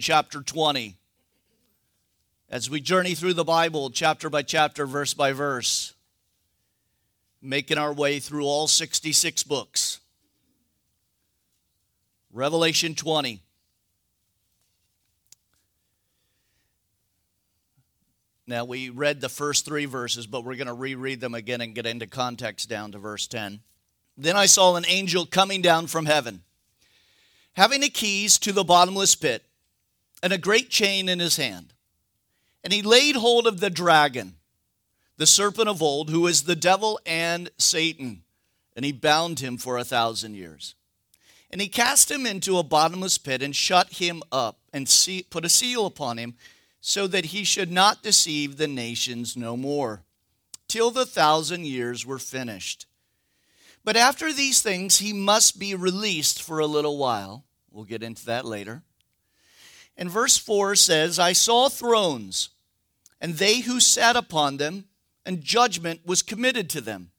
chapter 20. As we journey through the Bible, chapter by chapter, verse by verse, making our way through all 66 books. Revelation 20. Now, we read the first three verses, but we're going to reread them again and get into context down to verse 10. Then I saw an angel coming down from heaven, having the keys to the bottomless pit and a great chain in his hand. And he laid hold of the dragon, the serpent of old, who is the devil and Satan, and he bound him for a thousand years. And he cast him into a bottomless pit and shut him up and put a seal upon him so that he should not deceive the nations no more, till the thousand years were finished. But after these things, he must be released for a little while. We'll get into that later. And verse 4 says, I saw thrones, and they who sat upon them, and judgment was committed to them.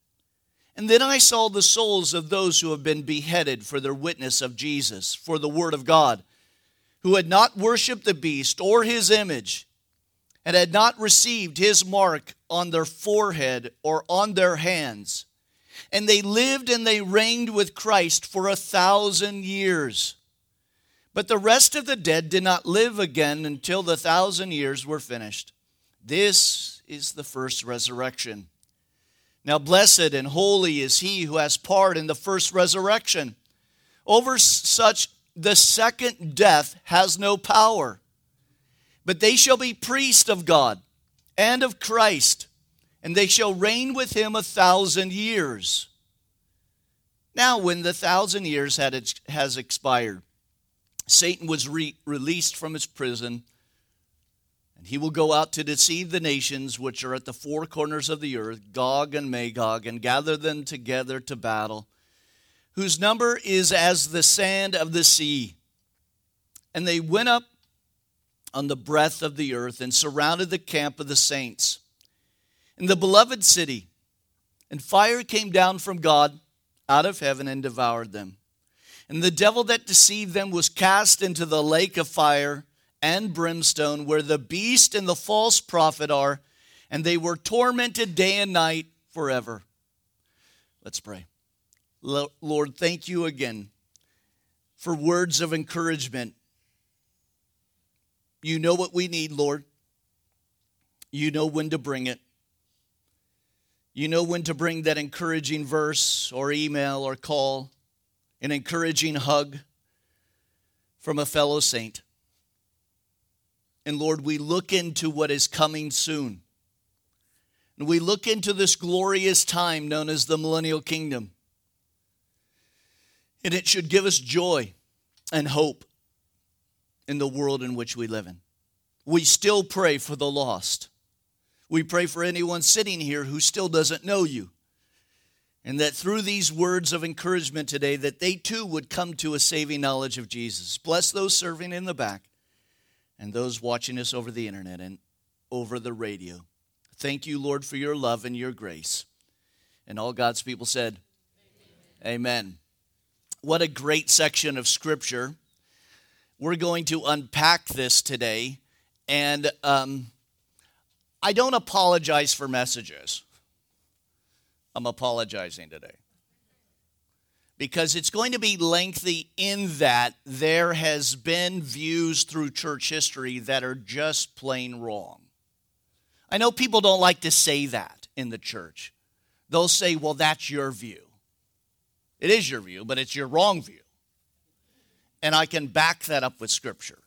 And then I saw the souls of those who have been beheaded for their witness of Jesus, for the word of God, who had not worshiped the beast or his image, and had not received his mark on their forehead or on their hands. And they lived and they reigned with Christ for a thousand years. But the rest of the dead did not live again until the thousand years were finished. This is the first resurrection. Now, blessed and holy is he who has part in the first resurrection. Over such, the second death has no power. But they shall be priests of God and of Christ, and they shall reign with him a thousand years. Now, when the thousand years had, has expired, Satan was re- released from his prison, and he will go out to deceive the nations which are at the four corners of the earth, Gog and Magog, and gather them together to battle, whose number is as the sand of the sea. And they went up on the breadth of the earth and surrounded the camp of the saints in the beloved city. And fire came down from God out of heaven and devoured them. And the devil that deceived them was cast into the lake of fire and brimstone, where the beast and the false prophet are, and they were tormented day and night forever. Let's pray. Lord, thank you again for words of encouragement. You know what we need, Lord. You know when to bring it. You know when to bring that encouraging verse or email or call an encouraging hug from a fellow saint. And Lord, we look into what is coming soon. And we look into this glorious time known as the millennial kingdom. And it should give us joy and hope in the world in which we live in. We still pray for the lost. We pray for anyone sitting here who still doesn't know you and that through these words of encouragement today that they too would come to a saving knowledge of jesus. Bless those serving in the back and those watching us over the internet and over the radio. Thank you lord for your love and your grace. And all god's people said amen, amen. what a great section of scripture. We're going to unpack this today. And um, i don't apologize for messages I'm apologizing today. Because it's going to be lengthy in that there has been views through church history that are just plain wrong. I know people don't like to say that in the church. They'll say, well, that's your view. It is your view, but it's your wrong view. And I can back that up with Scripture.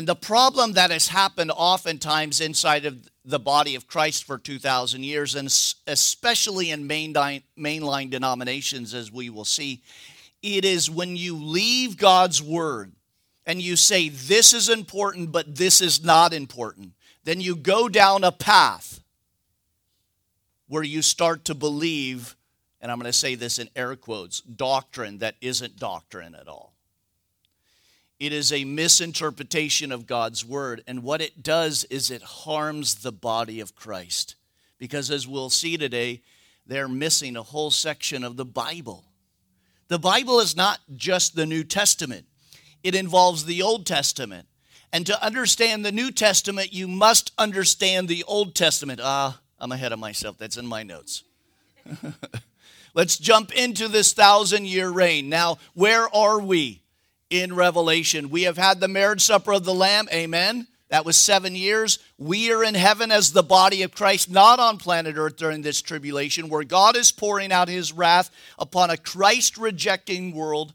And the problem that has happened oftentimes inside of the body of Christ for 2,000 years, and especially in mainline denominations, as we will see, it is when you leave God's word and you say, This is important, but this is not important, then you go down a path where you start to believe, and I'm going to say this in air quotes, doctrine that isn't doctrine at all. It is a misinterpretation of God's word. And what it does is it harms the body of Christ. Because as we'll see today, they're missing a whole section of the Bible. The Bible is not just the New Testament, it involves the Old Testament. And to understand the New Testament, you must understand the Old Testament. Ah, I'm ahead of myself. That's in my notes. Let's jump into this thousand year reign. Now, where are we in Revelation? We have had the marriage supper of the Lamb. Amen. That was seven years. We are in heaven as the body of Christ, not on planet Earth during this tribulation, where God is pouring out his wrath upon a Christ rejecting world.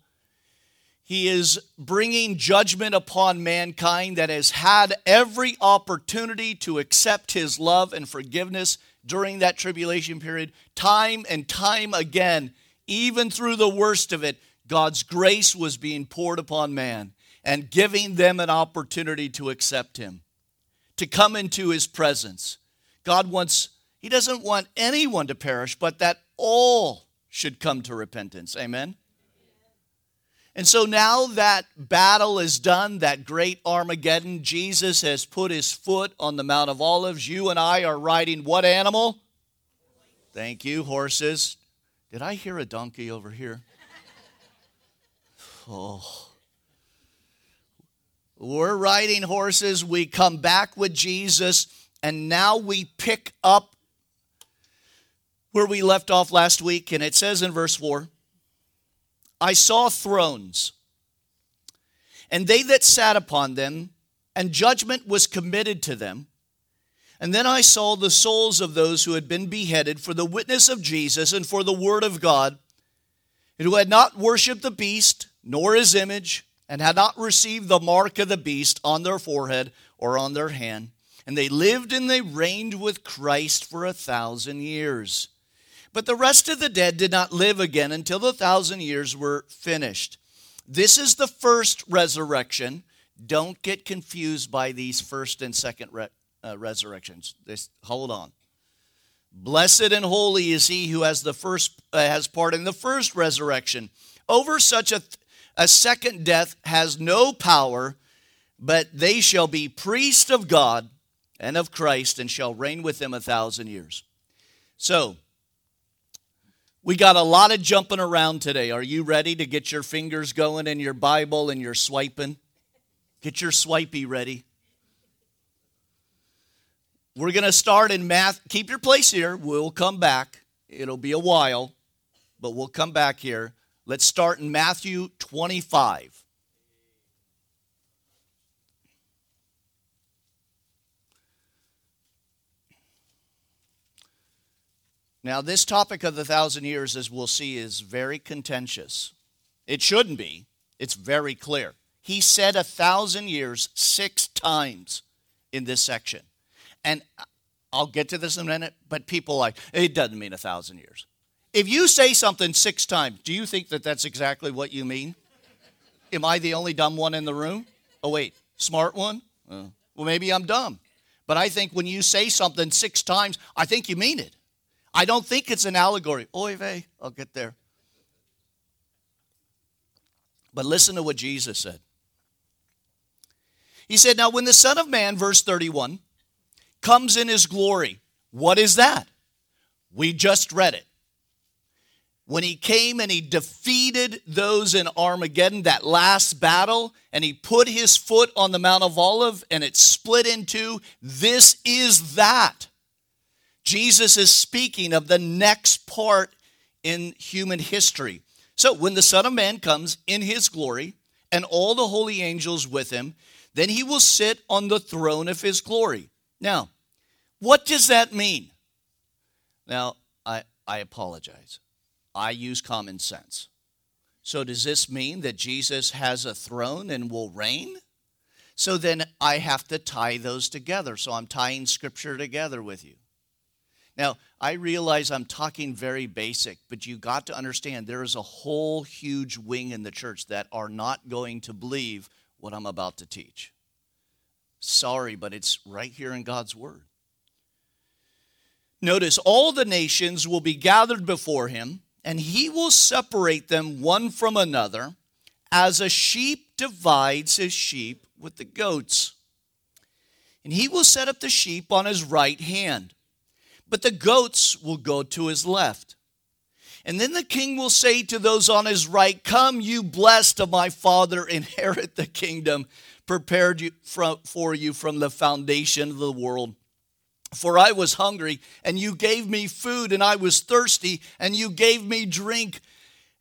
He is bringing judgment upon mankind that has had every opportunity to accept his love and forgiveness during that tribulation period. Time and time again, even through the worst of it, God's grace was being poured upon man and giving them an opportunity to accept Him, to come into His presence. God wants, He doesn't want anyone to perish, but that all should come to repentance. Amen? And so now that battle is done, that great Armageddon, Jesus has put his foot on the Mount of Olives. You and I are riding what animal? Thank you, horses. Did I hear a donkey over here? Oh. We're riding horses. We come back with Jesus, and now we pick up where we left off last week. And it says in verse 4 I saw thrones, and they that sat upon them, and judgment was committed to them. And then I saw the souls of those who had been beheaded for the witness of Jesus and for the word of God, and who had not worshipped the beast, nor his image and had not received the mark of the beast on their forehead or on their hand. And they lived and they reigned with Christ for a thousand years. But the rest of the dead did not live again until the thousand years were finished. This is the first resurrection. Don't get confused by these first and second re- uh, resurrections. This, hold on. Blessed and holy is he who has the first uh, has part in the first resurrection. Over such a th- a second death has no power, but they shall be priests of God and of Christ and shall reign with him a thousand years. So, we got a lot of jumping around today. Are you ready to get your fingers going in your Bible and your swiping? Get your swipey ready. We're going to start in math. Keep your place here. We'll come back. It'll be a while, but we'll come back here. Let's start in Matthew 25. Now, this topic of the thousand years, as we'll see, is very contentious. It shouldn't be, it's very clear. He said a thousand years six times in this section. And I'll get to this in a minute, but people like, it doesn't mean a thousand years. If you say something six times, do you think that that's exactly what you mean? Am I the only dumb one in the room? Oh, wait, smart one? Uh, well, maybe I'm dumb. But I think when you say something six times, I think you mean it. I don't think it's an allegory. Oy vey, I'll get there. But listen to what Jesus said. He said, Now, when the Son of Man, verse 31, comes in his glory, what is that? We just read it when he came and he defeated those in Armageddon, that last battle, and he put his foot on the Mount of Olive and it split in two, this is that. Jesus is speaking of the next part in human history. So when the Son of Man comes in his glory and all the holy angels with him, then he will sit on the throne of his glory. Now, what does that mean? Now, I, I apologize. I use common sense. So, does this mean that Jesus has a throne and will reign? So then I have to tie those together. So I'm tying scripture together with you. Now, I realize I'm talking very basic, but you got to understand there is a whole huge wing in the church that are not going to believe what I'm about to teach. Sorry, but it's right here in God's word. Notice all the nations will be gathered before him and he will separate them one from another, as a sheep divides his sheep with the goats. And he will set up the sheep on his right hand, but the goats will go to his left. And then the king will say to those on his right, Come, you blessed of my father, inherit the kingdom prepared for you from the foundation of the world. For I was hungry, and you gave me food, and I was thirsty, and you gave me drink.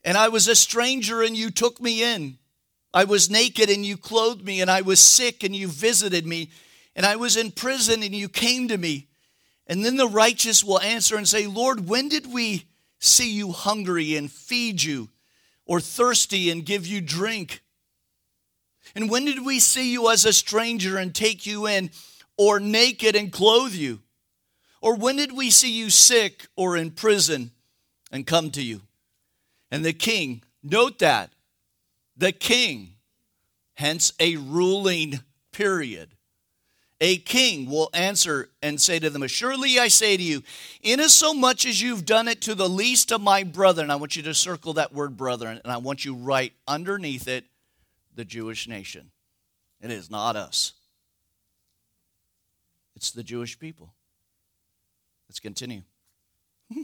And I was a stranger, and you took me in. I was naked, and you clothed me, and I was sick, and you visited me. And I was in prison, and you came to me. And then the righteous will answer and say, Lord, when did we see you hungry and feed you, or thirsty and give you drink? And when did we see you as a stranger and take you in, or naked and clothe you? Or when did we see you sick or in prison and come to you? And the king, note that, the king, hence a ruling period. A king will answer and say to them, Assuredly I say to you, inasmuch as you've done it to the least of my brethren, I want you to circle that word brethren, and I want you right underneath it, the Jewish nation. It is not us, it's the Jewish people. Let's continue.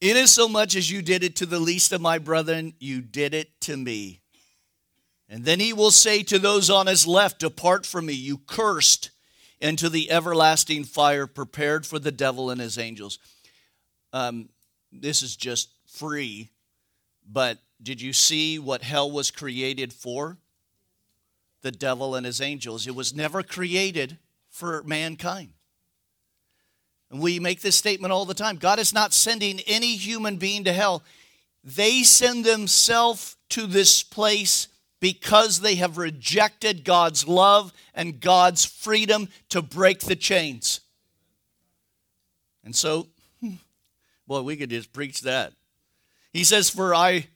Inasmuch as you did it to the least of my brethren, you did it to me. And then he will say to those on his left, Depart from me, you cursed, into the everlasting fire prepared for the devil and his angels. Um, this is just free, but did you see what hell was created for? The devil and his angels. It was never created for mankind. And we make this statement all the time God is not sending any human being to hell. They send themselves to this place because they have rejected God's love and God's freedom to break the chains. And so, hmm, boy, we could just preach that. He says, For I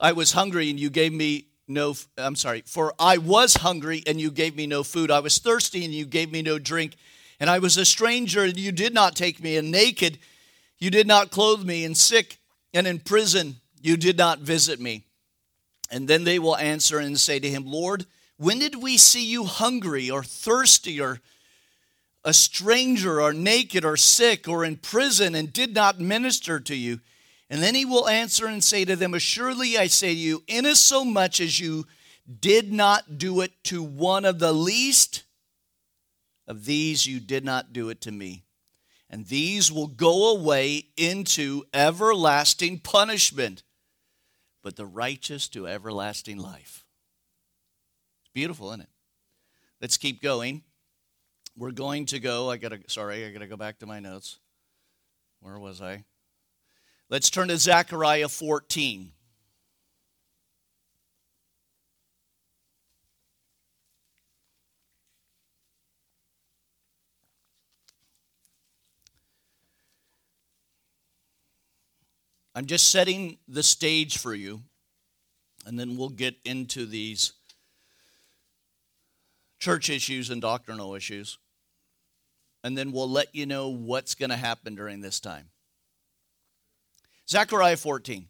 I was hungry and you gave me no, I'm sorry, for I was hungry and you gave me no food. I was thirsty and you gave me no drink. And I was a stranger and you did not take me. And naked, you did not clothe me. And sick and in prison, you did not visit me. And then they will answer and say to him, Lord, when did we see you hungry or thirsty or a stranger or naked or sick or in prison and did not minister to you? And then he will answer and say to them, Assuredly I say to you, inasmuch as you did not do it to one of the least of these, you did not do it to me. And these will go away into everlasting punishment, but the righteous to everlasting life. It's beautiful, isn't it? Let's keep going. We're going to go. I gotta sorry, I gotta go back to my notes. Where was I? Let's turn to Zechariah 14. I'm just setting the stage for you, and then we'll get into these church issues and doctrinal issues. And then we'll let you know what's going to happen during this time. Zechariah 14.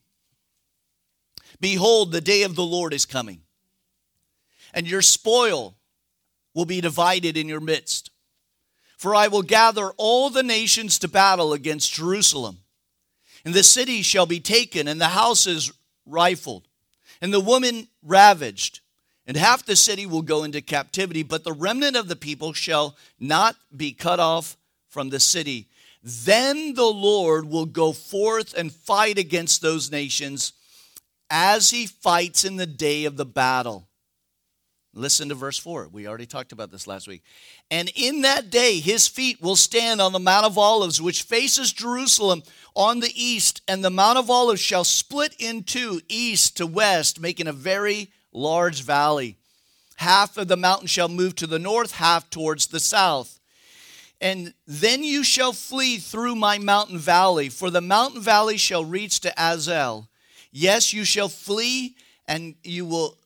Behold, the day of the Lord is coming, and your spoil will be divided in your midst. For I will gather all the nations to battle against Jerusalem. And the city shall be taken, and the houses rifled, and the woman ravaged. And half the city will go into captivity, but the remnant of the people shall not be cut off from the city. Then the Lord will go forth and fight against those nations as he fights in the day of the battle. Listen to verse 4. We already talked about this last week. And in that day, his feet will stand on the Mount of Olives, which faces Jerusalem on the east, and the Mount of Olives shall split in two, east to west, making a very large valley. Half of the mountain shall move to the north, half towards the south. And then you shall flee through my mountain valley, for the mountain valley shall reach to Azal. Yes, you shall flee, and you will,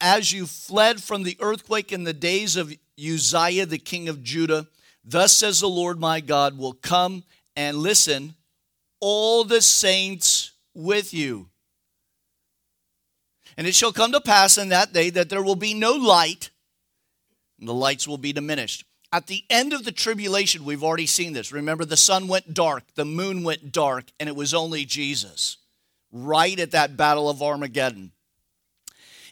as you fled from the earthquake in the days of Uzziah, the king of Judah, thus says the Lord my God, will come and listen, all the saints with you. And it shall come to pass in that day that there will be no light, and the lights will be diminished At the end of the tribulation, we've already seen this. Remember, the sun went dark, the moon went dark, and it was only Jesus, right at that battle of Armageddon.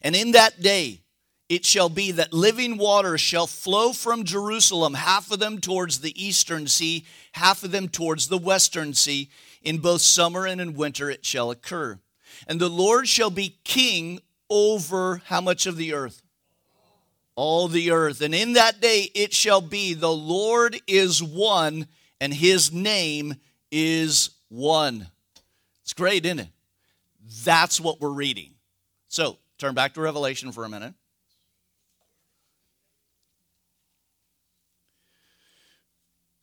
And in that day, it shall be that living waters shall flow from Jerusalem, half of them towards the eastern sea, half of them towards the western sea. In both summer and in winter it shall occur. And the Lord shall be king over how much of the earth? All the earth. And in that day it shall be the Lord is one, and his name is one. It's great, isn't it? That's what we're reading. So turn back to Revelation for a minute.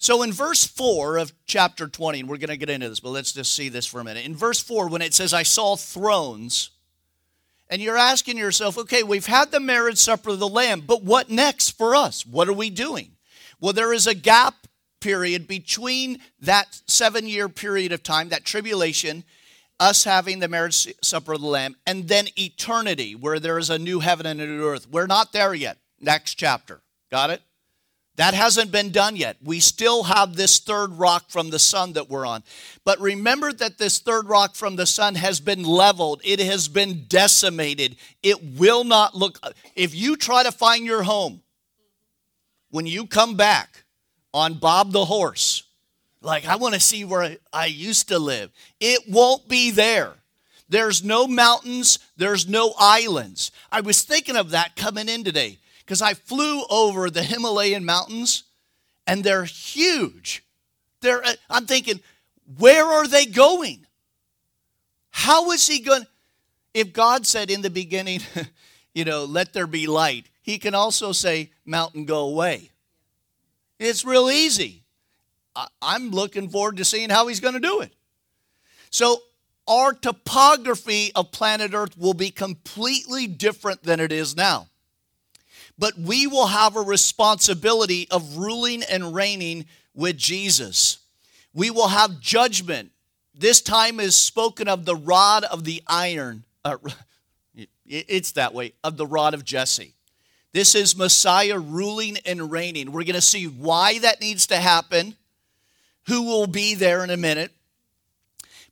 So in verse 4 of chapter 20, and we're going to get into this, but let's just see this for a minute. In verse 4, when it says, I saw thrones, and you're asking yourself, okay, we've had the marriage supper of the Lamb, but what next for us? What are we doing? Well, there is a gap period between that seven year period of time, that tribulation, us having the marriage supper of the Lamb, and then eternity, where there is a new heaven and a new earth. We're not there yet. Next chapter. Got it? That hasn't been done yet. We still have this third rock from the sun that we're on. But remember that this third rock from the sun has been leveled, it has been decimated. It will not look. If you try to find your home when you come back on Bob the horse, like, I want to see where I used to live, it won't be there. There's no mountains, there's no islands. I was thinking of that coming in today because I flew over the Himalayan mountains and they're huge. They're, uh, I'm thinking, where are they going? How is he going? If God said in the beginning, you know, let there be light, he can also say, mountain, go away. It's real easy. I'm looking forward to seeing how he's going to do it. So, our topography of planet Earth will be completely different than it is now but we will have a responsibility of ruling and reigning with Jesus. We will have judgment. This time is spoken of the rod of the iron. Uh, it's that way, of the rod of Jesse. This is Messiah ruling and reigning. We're going to see why that needs to happen, who will be there in a minute.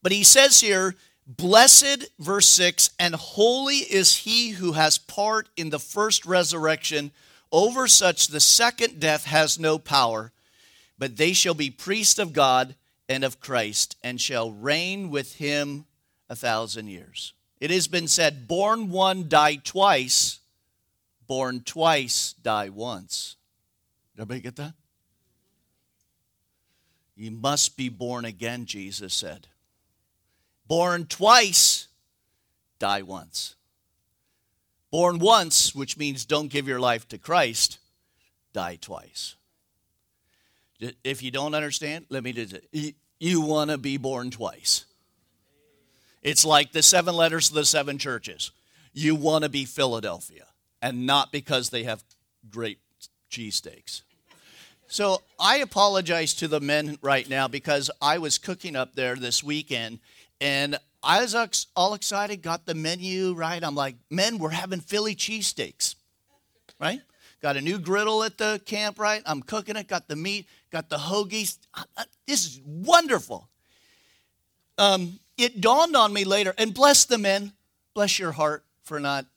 But he says here, Blessed, verse 6, and holy is he who has part in the first resurrection. Over such the second death has no power, but they shall be priests of God and of Christ, and shall reign with him a thousand years. It has been said, born one, die twice, born twice, die once. Did everybody get that? You must be born again, Jesus said. Born twice, die once. Born once, which means don't give your life to Christ, die twice. If you don't understand, let me it. You want to be born twice. It's like the seven letters of the seven churches. You want to be Philadelphia, and not because they have great cheesesteaks. So I apologize to the men right now because I was cooking up there this weekend and I was all excited, got the menu right. I'm like, men, we're having Philly cheesesteaks, right? Got a new griddle at the camp, right? I'm cooking it, got the meat, got the hoagies. This is wonderful. Um, it dawned on me later, and bless the men, bless your heart for not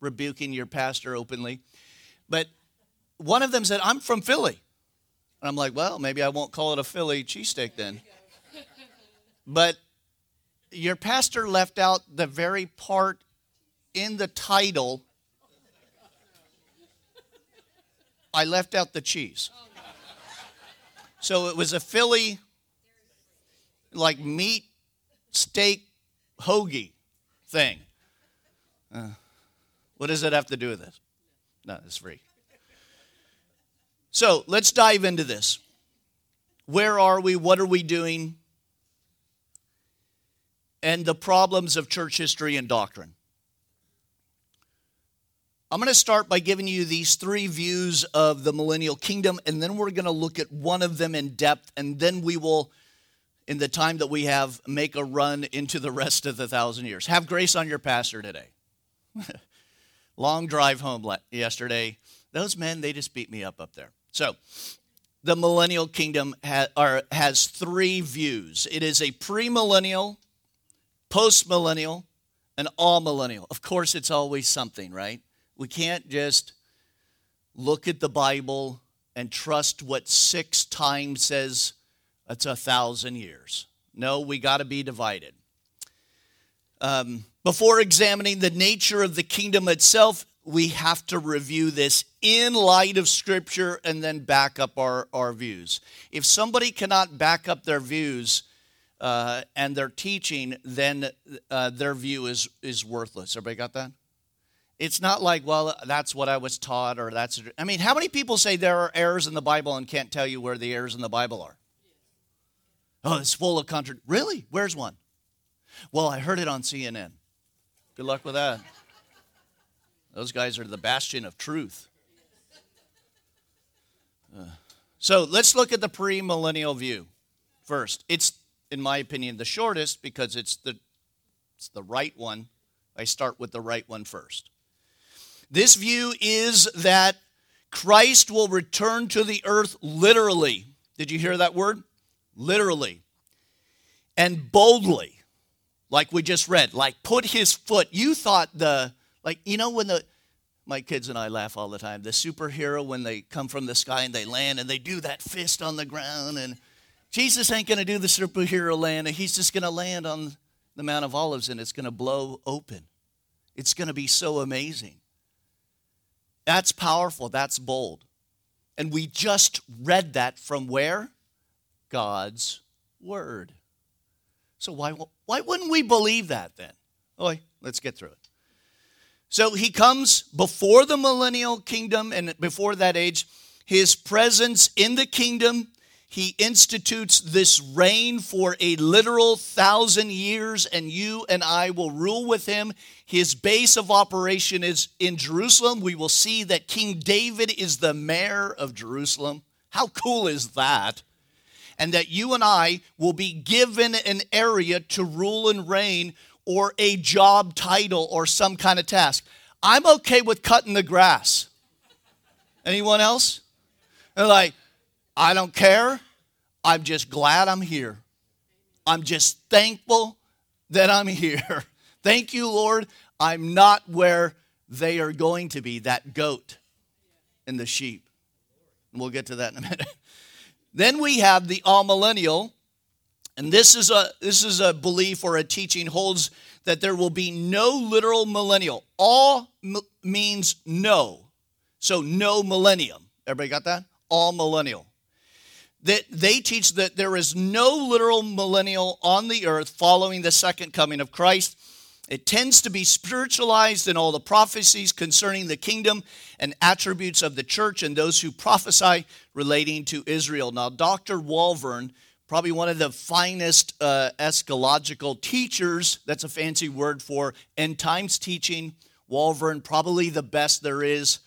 rebuking your pastor openly. But one of them said, I'm from Philly. And I'm like, well, maybe I won't call it a Philly cheesesteak then. But your pastor left out the very part in the title. I left out the cheese. So it was a Philly, like meat, steak, hoagie thing. Uh, what does it have to do with this? No, it's free. So let's dive into this. Where are we? What are we doing? and the problems of church history and doctrine. I'm going to start by giving you these three views of the millennial kingdom, and then we're going to look at one of them in depth, and then we will, in the time that we have, make a run into the rest of the thousand years. Have grace on your pastor today. Long drive home yesterday. Those men, they just beat me up up there. So, the millennial kingdom ha, are, has three views it is a premillennial, postmillennial, and amillennial. Of course, it's always something, right? We can't just look at the Bible and trust what six times says it's a thousand years. No, we got to be divided. Um, before examining the nature of the kingdom itself, we have to review this in light of Scripture and then back up our, our views. If somebody cannot back up their views uh, and their teaching, then uh, their view is, is worthless. Everybody got that? It's not like, well, that's what I was taught, or that's. I mean, how many people say there are errors in the Bible and can't tell you where the errors in the Bible are? Oh, it's full of contradictions. Really? Where's one? Well, I heard it on CNN. Good luck with that. Those guys are the bastion of truth. Uh, so let's look at the premillennial view first. It's, in my opinion, the shortest because it's the, it's the right one. I start with the right one first. This view is that Christ will return to the earth literally. Did you hear that word? Literally. And boldly, like we just read, like put his foot. You thought the, like, you know, when the, my kids and I laugh all the time, the superhero, when they come from the sky and they land and they do that fist on the ground, and Jesus ain't going to do the superhero land. He's just going to land on the Mount of Olives and it's going to blow open. It's going to be so amazing. That's powerful. That's bold. And we just read that from where? God's Word. So why, why wouldn't we believe that then? Oh, let's get through it. So he comes before the millennial kingdom and before that age, his presence in the kingdom he institutes this reign for a literal thousand years, and you and I will rule with him. His base of operation is in Jerusalem. We will see that King David is the mayor of Jerusalem. How cool is that? And that you and I will be given an area to rule and reign, or a job title, or some kind of task. I'm okay with cutting the grass. Anyone else? They're like, I don't care. I'm just glad I'm here. I'm just thankful that I'm here. Thank you, Lord. I'm not where they are going to be, that goat and the sheep. We'll get to that in a minute. Then we have the amillennial, and this is a this is a belief or a teaching holds that there will be no literal millennial. All m- means no. So no millennium. Everybody got that? Amillennial. That they teach that there is no literal millennial on the earth following the second coming of Christ. It tends to be spiritualized in all the prophecies concerning the kingdom and attributes of the church and those who prophesy relating to Israel. Now, Dr. Walvoord, probably one of the finest uh, eschatological teachers, that's a fancy word for end times teaching. Walvoord, probably the best there is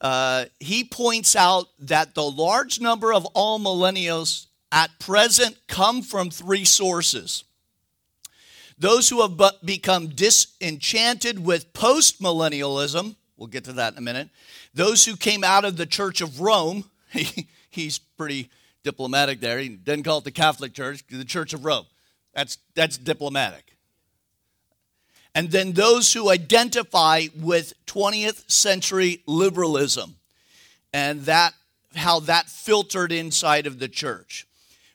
uh, he points out that the large number of amillennials at present come from three sources. Those who have become disenchanted with postmillennialism, we'll get to that in a minute. Those who came out of the Church of Rome, he, he's pretty diplomatic there. He doesn't call it the Catholic Church, the Church of Rome. That's, that's diplomatic and then those who identify with 20th century liberalism and that how that filtered inside of the church.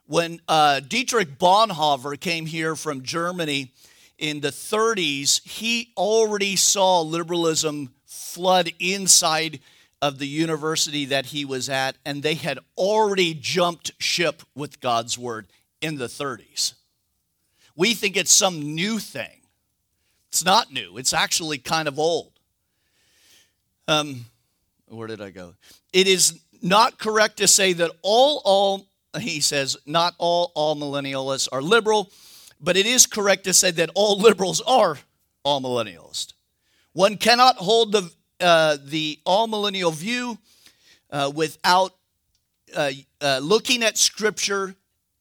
When uh, Dietrich Bonhoeffer came here from Germany in the 30s, he already saw liberalism flood inside of the university that he was at, and they had already jumped ship with God's word in the 30s. We think it's some new thing. It's not new, it's actually kind of old. Um, where did I go? It is not correct to say that all, all, he says, not all, all millennialists are liberal, but it is correct to say that all liberals are amillennialists. One cannot hold the, uh, the amillennial view uh, without uh, uh looking at Scripture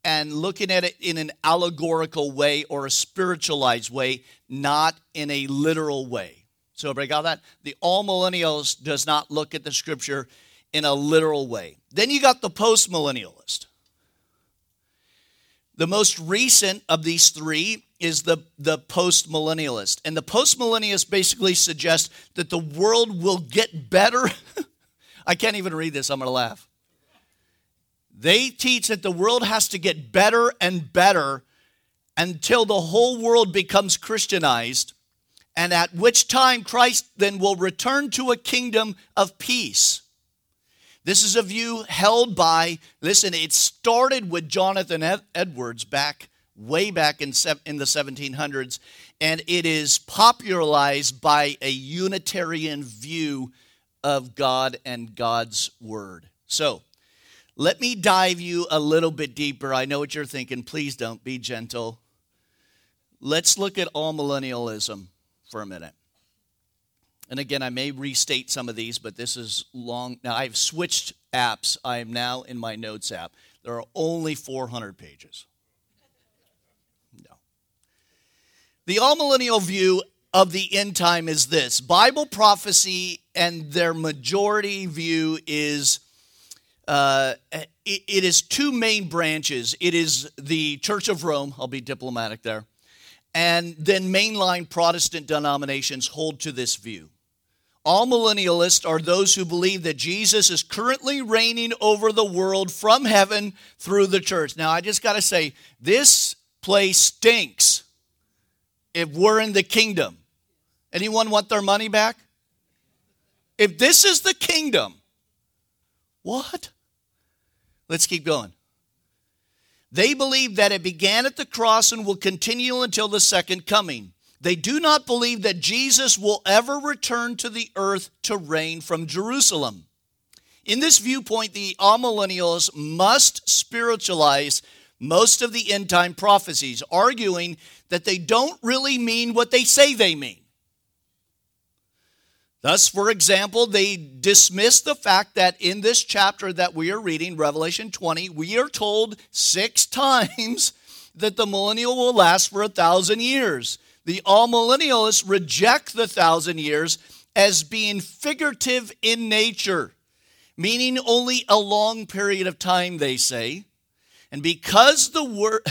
and looking at it in an allegorical way or a spiritualized way, not in a literal way. So, everybody got that? The amillennials does not look at the scripture in a literal way. Then you got the postmillennialist. The most recent of these three is the, the postmillennialist. And the postmillennialist basically suggests that the world will get better. I can't even read this, I'm going to laugh. They teach that the world has to get better and better until the whole world becomes Christianized, and at which time Christ then will return to a kingdom of peace. This is a view held by, listen, it started with Jonathan Edwards back, way back in, in the 1700s, and it is popularized by a Unitarian view of God and God's Word. So, let me dive you a little bit deeper. I know what you're thinking. Please don't be gentle. Let's look at amillennialism for a minute. And again, I may restate some of these, but this is long. Now, I've switched apps. I am now in my notes app. There are only 400 pages. No. The amillennial view of the end time is this Bible prophecy and their majority view is uh, it, it is two main branches. It is the Church of Rome, I'll be diplomatic there, and then mainline Protestant denominations hold to this view. Amillennialists are those who believe that Jesus is currently reigning over the world from heaven through the church. Now, I just got to say, this place stinks if we're in the kingdom. Anyone want their money back? If this is the kingdom, what? Let's keep going. They believe that it began at the cross and will continue until the second coming. They do not believe that Jesus will ever return to the earth to reign from Jerusalem. In this viewpoint, the amillennials must spiritualize most of the end time prophecies, arguing that they don't really mean what they say they mean. Thus, for example, they dismiss the fact that in this chapter that we are reading, Revelation 20, we are told six times that the millennial will last for a thousand years. The amillennialists reject the thousand years as being figurative in nature, meaning only a long period of time, they say. And because the word,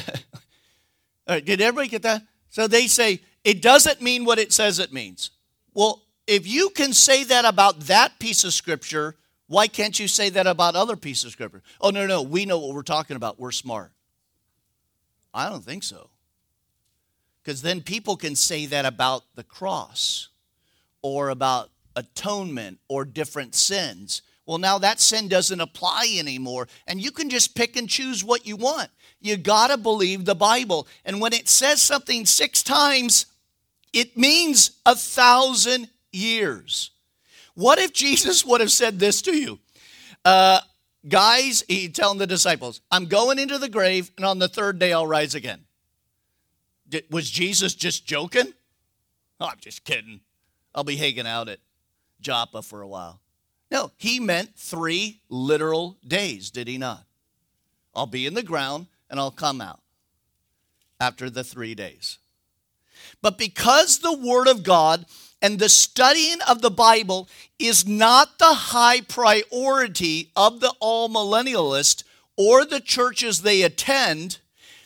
all right, did everybody get that? So they say it doesn't mean what it says it means. Well, if you can say that about that piece of scripture, why can't you say that about other pieces of scripture? Oh, no, no, we know what we're talking about. We're smart. I don't think so. Because then people can say that about the cross or about atonement or different sins. Well, now that sin doesn't apply anymore, and you can just pick and choose what you want. You got to believe the Bible. And when it says something six times, it means a thousand years. What if Jesus would have said this to you? Uh, guys, he telling the disciples, I'm going into the grave, and on the third day I'll rise again. Was Jesus just joking? Oh, I'm just kidding. I'll be hanging out at Joppa for a while. No, he meant three literal days, did he not? I'll be in the ground and I'll come out after the three days. But because the Word of God and the studying of the Bible is not the high priority of the amillennialist or the churches they attend.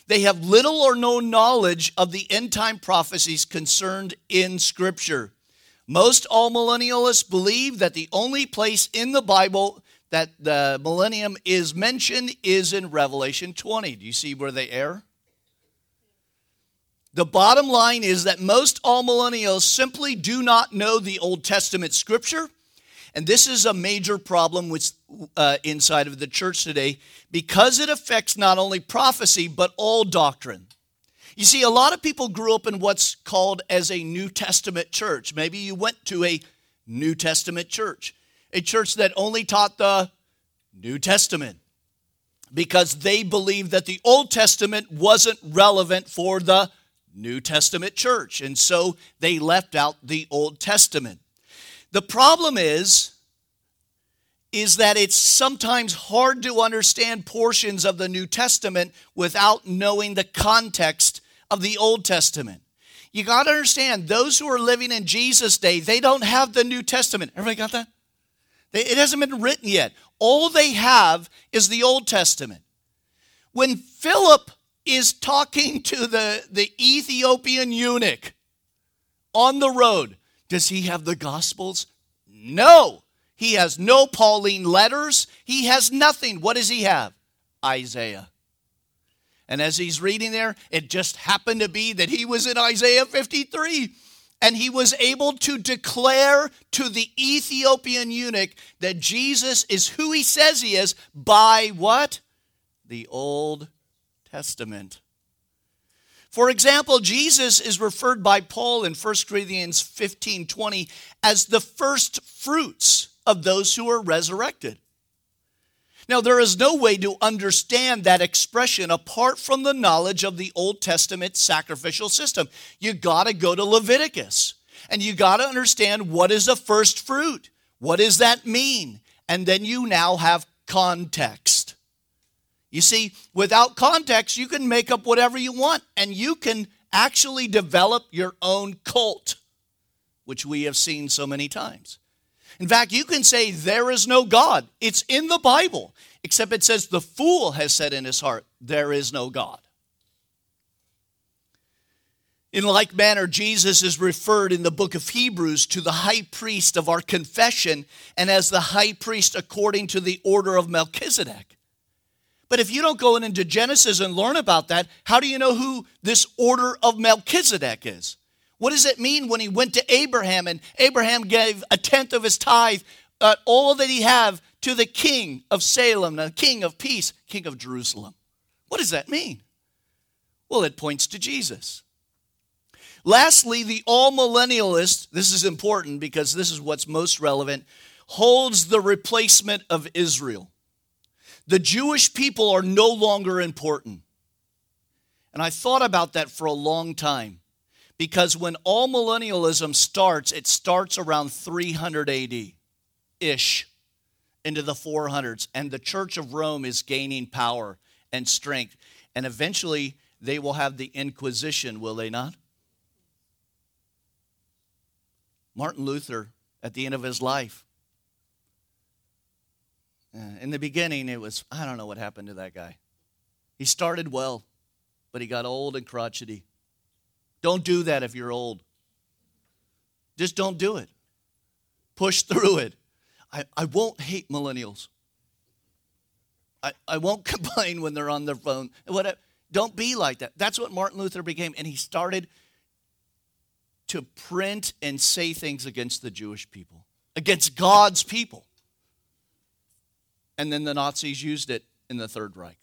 They have little or no knowledge of the end time prophecies concerned in Scripture. Most all millennialists believe that the only place in the Bible that the millennium is mentioned is in Revelation 20. Do you see where they err? The bottom line is that most amillennials simply do not know the Old Testament scripture. And this is a major problem with, uh, inside of the church today because it affects not only prophecy, but all doctrine. You see, a lot of people grew up in what's called as a New Testament church. Maybe you went to a New Testament church, a church that only taught the New Testament because they believed that the Old Testament wasn't relevant for the New Testament church. And so they left out the Old Testament. The problem is, is that it's sometimes hard to understand portions of the New Testament without knowing the context of the Old Testament. You got to understand, those who are living in Jesus' day, they don't have the New Testament. Everybody got that? It hasn't been written yet. All they have is the Old Testament. When Philip is talking to the, the Ethiopian eunuch on the road, does he have the Gospels? No. He has no Pauline letters. He has nothing. What does he have? Isaiah. And as he's reading there, it just happened to be that he was in Isaiah 53. And he was able to declare to the Ethiopian eunuch that Jesus is who he says he is by what? The Old Testament. For example, Jesus is referred by Paul in 1 Corinthians 15 20 as the first fruits of those who are resurrected. Now, there is no way to understand that expression apart from the knowledge of the Old Testament sacrificial system. You got to go to Leviticus and you got to understand what is a first fruit. What does that mean? And then you now have context. You see, without context, you can make up whatever you want and you can actually develop your own cult, which we have seen so many times. In fact, you can say there is no God. It's in the Bible, except it says the fool has said in his heart, there is no God. In like manner, Jesus is referred in the book of Hebrews to the high priest of our confession and as the high priest according to the order of Melchizedek. But if you don't go in into Genesis and learn about that, how do you know who this order of Melchizedek is? What does it mean when he went to Abraham and Abraham gave a tenth of his tithe, uh, all that he had, to the king of Salem, the king of peace, king of Jerusalem? What does that mean? Well, it points to Jesus. Lastly, the amillennialist, this is important because this is what's most relevant, holds the replacement of Israel. The Jewish people are no longer important. And I thought about that for a long time because when amillennialism starts, it starts around 300 AD ish into the 400s, and the Church of Rome is gaining power and strength. And eventually, they will have the Inquisition, will they not? Martin Luther, at the end of his life, Uh, in the beginning, it was, I don't know what happened to that guy. He started well, but he got old and crotchety. Don't do that if you're old. Just don't do it. Push through it. I, I won't hate millennials. I, I won't complain when they're on their phone. Whatever. Don't be like that. That's what Martin Luther became. And he started to print and say things against the Jewish people, against God's people. And then the Nazis used it in the Third Reich.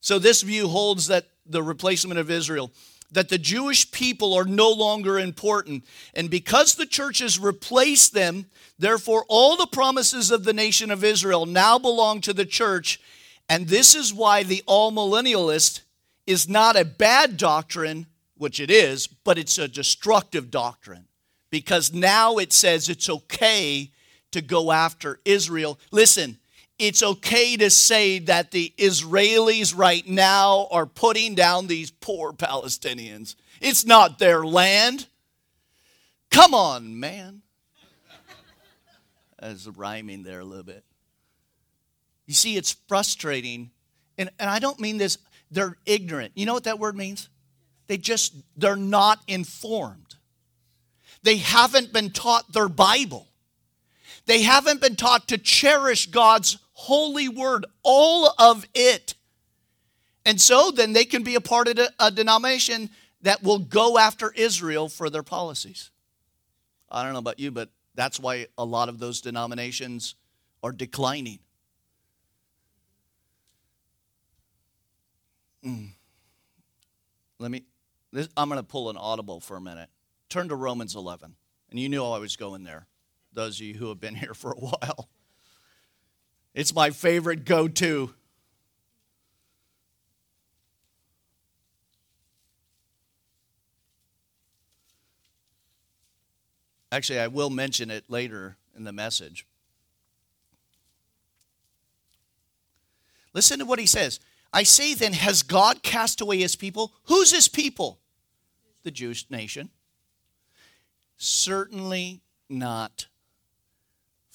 So this view holds that the replacement of Israel, that the Jewish people are no longer important. And because the church has replaced them, therefore all the promises of the nation of Israel now belong to the church. And this is why the amillennialist is not a bad doctrine, which it is, but it's a destructive doctrine. Because now it says it's okay to go after Israel. Listen, it's okay to say that the Israelis right now are putting down these poor Palestinians. It's not their land. Come on, man. As rhyming there a little bit. You see, it's frustrating. And, and I don't mean this, they're ignorant. You know what that word means? They just, they're not informed. They haven't been taught their Bible. They haven't been taught to cherish God's holy word, all of it. And so then they can be a part of a denomination that will go after Israel for their policies. I don't know about you, but that's why a lot of those denominations are declining. Mm. Let me, this, I'm going to pull an audible for a minute. Turn to Romans 11. And you knew I was going there, those of you who have been here for a while. It's my favorite go to. Actually, I will mention it later in the message. Listen to what he says. I say then, has God cast away his people? Who's his people? The Jewish nation. Certainly not.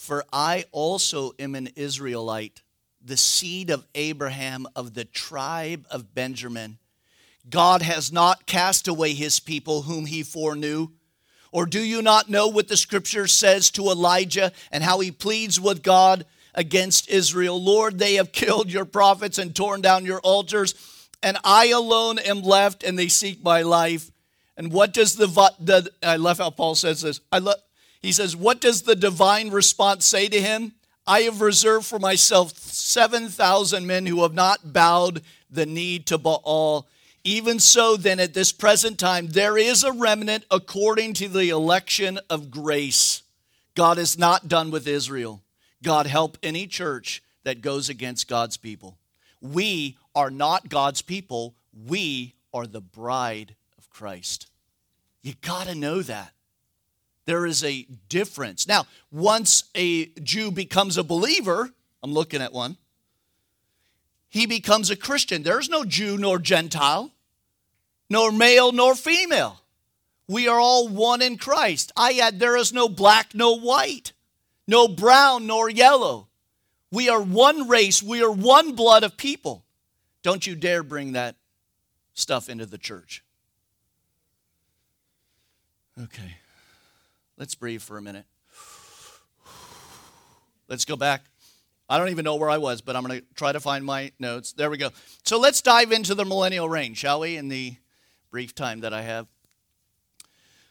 For I also am an Israelite, the seed of Abraham of the tribe of Benjamin. God has not cast away his people whom he foreknew. Or do you not know what the scripture says to Elijah and how he pleads with God against Israel? Lord, they have killed your prophets and torn down your altars, and I alone am left, and they seek my life. And what does the, the I love how Paul says this. I love, he says, What does the divine response say to him? I have reserved for myself 7,000 men who have not bowed the knee to Baal even so, then, at this present time, there is a remnant according to the election of grace. God is not done with Israel. God help any church that goes against God's people. We are not God's people, we are the bride of Christ. You got to know that. There is a difference. Now, once a Jew becomes a believer, I'm looking at one, he becomes a Christian. There's no Jew nor Gentile, nor male nor female. We are all one in Christ. I add, there is no black, no white, no brown nor yellow. We are one race, we are one blood of people. Don't you dare bring that stuff into the church. Okay, let's breathe for a minute. Let's go back. I don't even know where I was, but I'm going to try to find my notes. There we go. So let's dive into the millennial reign, shall we? In the brief time that I have.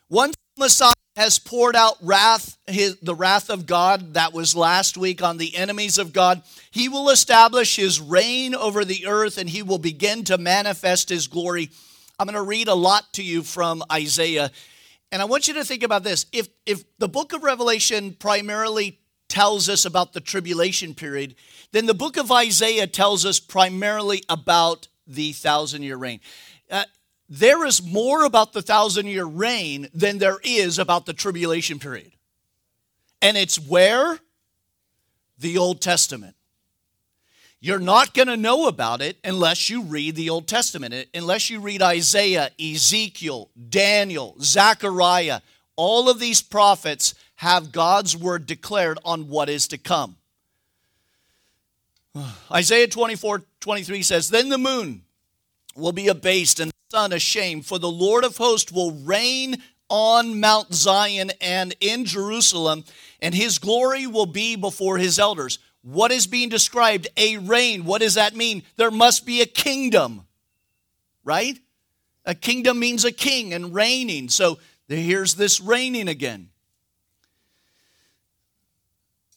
Once Messiah has poured out wrath, his, the wrath of God that was last week on the enemies of God, he will establish his reign over the earth and he will begin to manifest his glory. I'm going to read a lot to you from Isaiah. And I want you to think about this. If, if the book of Revelation primarily tells us about the tribulation period, then the book of Isaiah tells us primarily about the thousand year reign. Uh, there is more about the thousand year reign than there is about the tribulation period. And it's where? The Old Testament. You're not going to know about it unless you read the Old Testament, unless you read Isaiah, Ezekiel, Daniel, Zechariah. All of these prophets have God's word declared on what is to come. Isaiah 24 23 says, Then the moon will be abased and the sun ashamed, for the Lord of hosts will reign on Mount Zion and in Jerusalem, and his glory will be before his elders. What is being described? A reign. What does that mean? There must be a kingdom, right? A kingdom means a king and reigning. So here's this reigning again.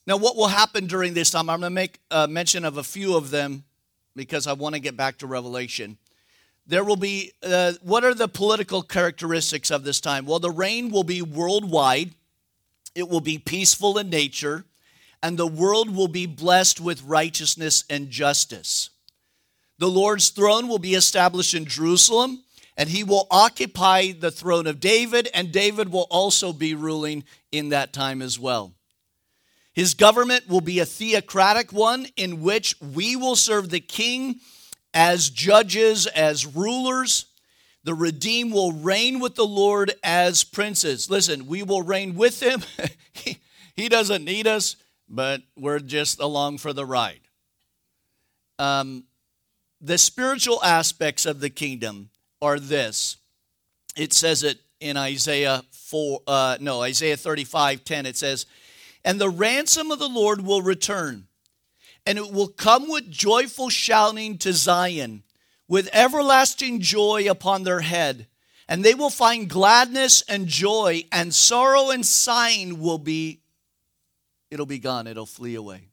Now, what will happen during this time? I'm going to make a mention of a few of them because I want to get back to Revelation there will be uh, what are the political characteristics of this time well the reign will be worldwide it will be peaceful in nature and the world will be blessed with righteousness and justice the lord's throne will be established in jerusalem and he will occupy the throne of david and david will also be ruling in that time as well his government will be a theocratic one in which we will serve the king as judges, as rulers. The redeemed will reign with the Lord as princes. Listen, we will reign with him. he, he doesn't need us, but we're just along for the ride. Um, the spiritual aspects of the kingdom are this. It says it in Isaiah 4, uh, no, Isaiah 35 10. It says, And the ransom of the Lord will return and it will come with joyful shouting to Zion, with everlasting joy upon their head. And they will find gladness and joy, and sorrow and sighing will be, it'll be gone, it'll flee away.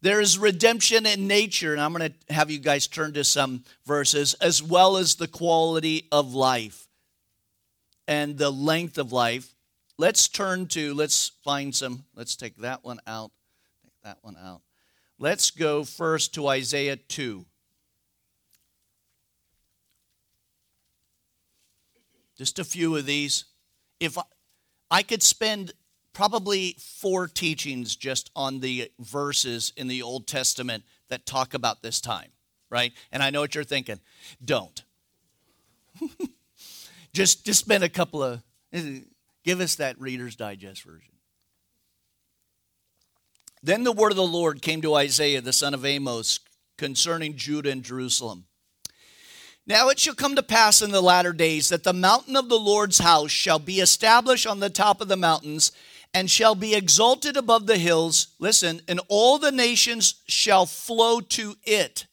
There is redemption in nature, and I'm going to have you guys turn to some verses, as well as the quality of life and the length of life. Let's turn to, let's find some, let's take that one out, take that one out. Let's go first to Isaiah 2. Just a few of these. If I, I could spend probably four teachings just on the verses in the Old Testament that talk about this time, right? And I know what you're thinking. Don't. just just spend a couple of give us that Reader's Digest version. Then the word of the Lord came to Isaiah, the son of Amos, concerning Judah and Jerusalem. Now it shall come to pass in the latter days that the mountain of the Lord's house shall be established on the top of the mountains and shall be exalted above the hills. Listen, and all the nations shall flow to it.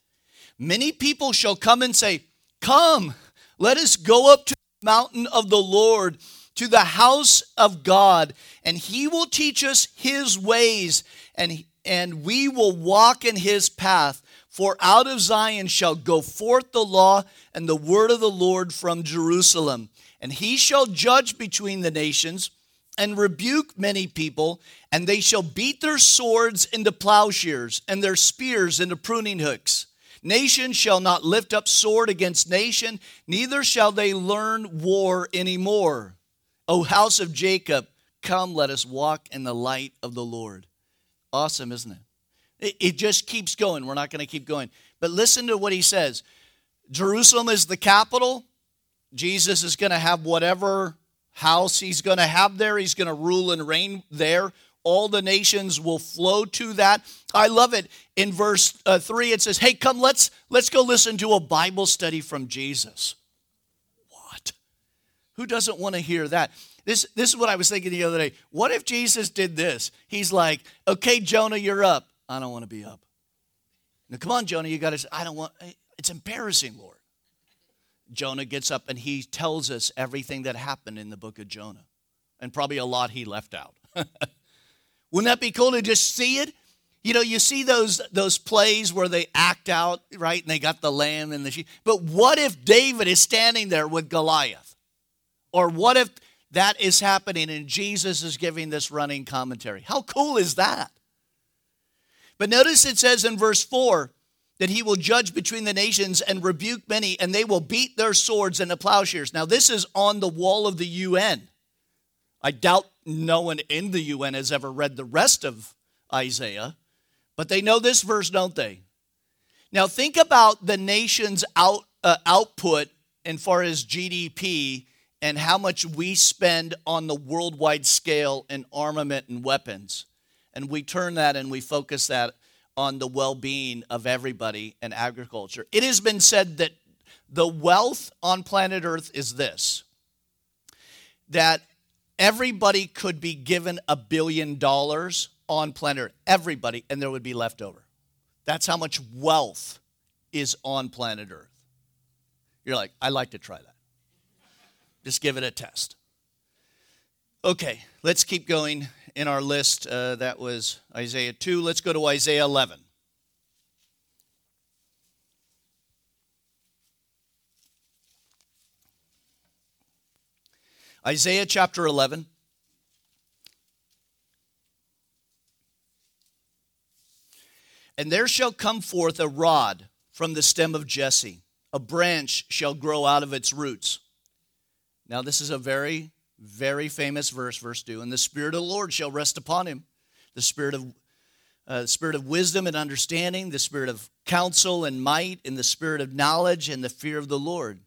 Many people shall come and say, Come, let us go up to the mountain of the Lord, to the house of God, and he will teach us his ways, and, and we will walk in his path. For out of Zion shall go forth the law and the word of the Lord from Jerusalem. And he shall judge between the nations and rebuke many people, and they shall beat their swords into plowshares and their spears into pruning hooks. Nation shall not lift up sword against nation, neither shall they learn war anymore. O house of Jacob, come, let us walk in the light of the Lord. Awesome, isn't it? It, it just keeps going. We're not going to keep going. But listen to what he says Jerusalem is the capital. Jesus is going to have whatever house he's going to have there, he's going to rule and reign there. All the nations will flow to that. I love it. In verse uh, 3 it says, "Hey, come let's let's go listen to a Bible study from Jesus." What? Who doesn't want to hear that? This, this is what I was thinking the other day. What if Jesus did this? He's like, okay, Jonah, you're up. I don't want to be up. Now, come on, Jonah, you got to, I don't want, it's embarrassing, Lord. Jonah gets up and he tells us everything that happened in the book of Jonah, and probably a lot he left out. Wouldn't that be cool to just see it? You know, you see those those plays where they act out, right? And they got the lamb and the sheep. But what if David is standing there with Goliath? Or what if that is happening and Jesus is giving this running commentary? How cool is that? But notice it says in verse 4 that he will judge between the nations and rebuke many, and they will beat their swords into plowshares. Now, this is on the wall of the UN. I doubt no one in the UN has ever read the rest of Isaiah, but they know this verse, don't they? Now, think about the nation's out, uh, output as far as GDP and how much we spend on the worldwide scale in armament and weapons and we turn that and we focus that on the well being of everybody and agriculture. It has been said that the wealth on planet Earth is this that everybody could be given a billion dollars on planet Earth, everybody, and there would be left over. That's how much wealth is on planet Earth. You're like, I'd like to try that. Just give it a test. Okay, let's keep going in our list. Uh, that was Isaiah 2. Let's go to Isaiah 11. Isaiah chapter 11. And there shall come forth a rod from the stem of Jesse, a branch shall grow out of its roots. Now, this is a very very famous verse, verse 2. And the Spirit of the Lord shall rest upon him the Spirit of, uh, spirit of wisdom and understanding, the Spirit of counsel and might, and the Spirit of knowledge and the fear of the Lord.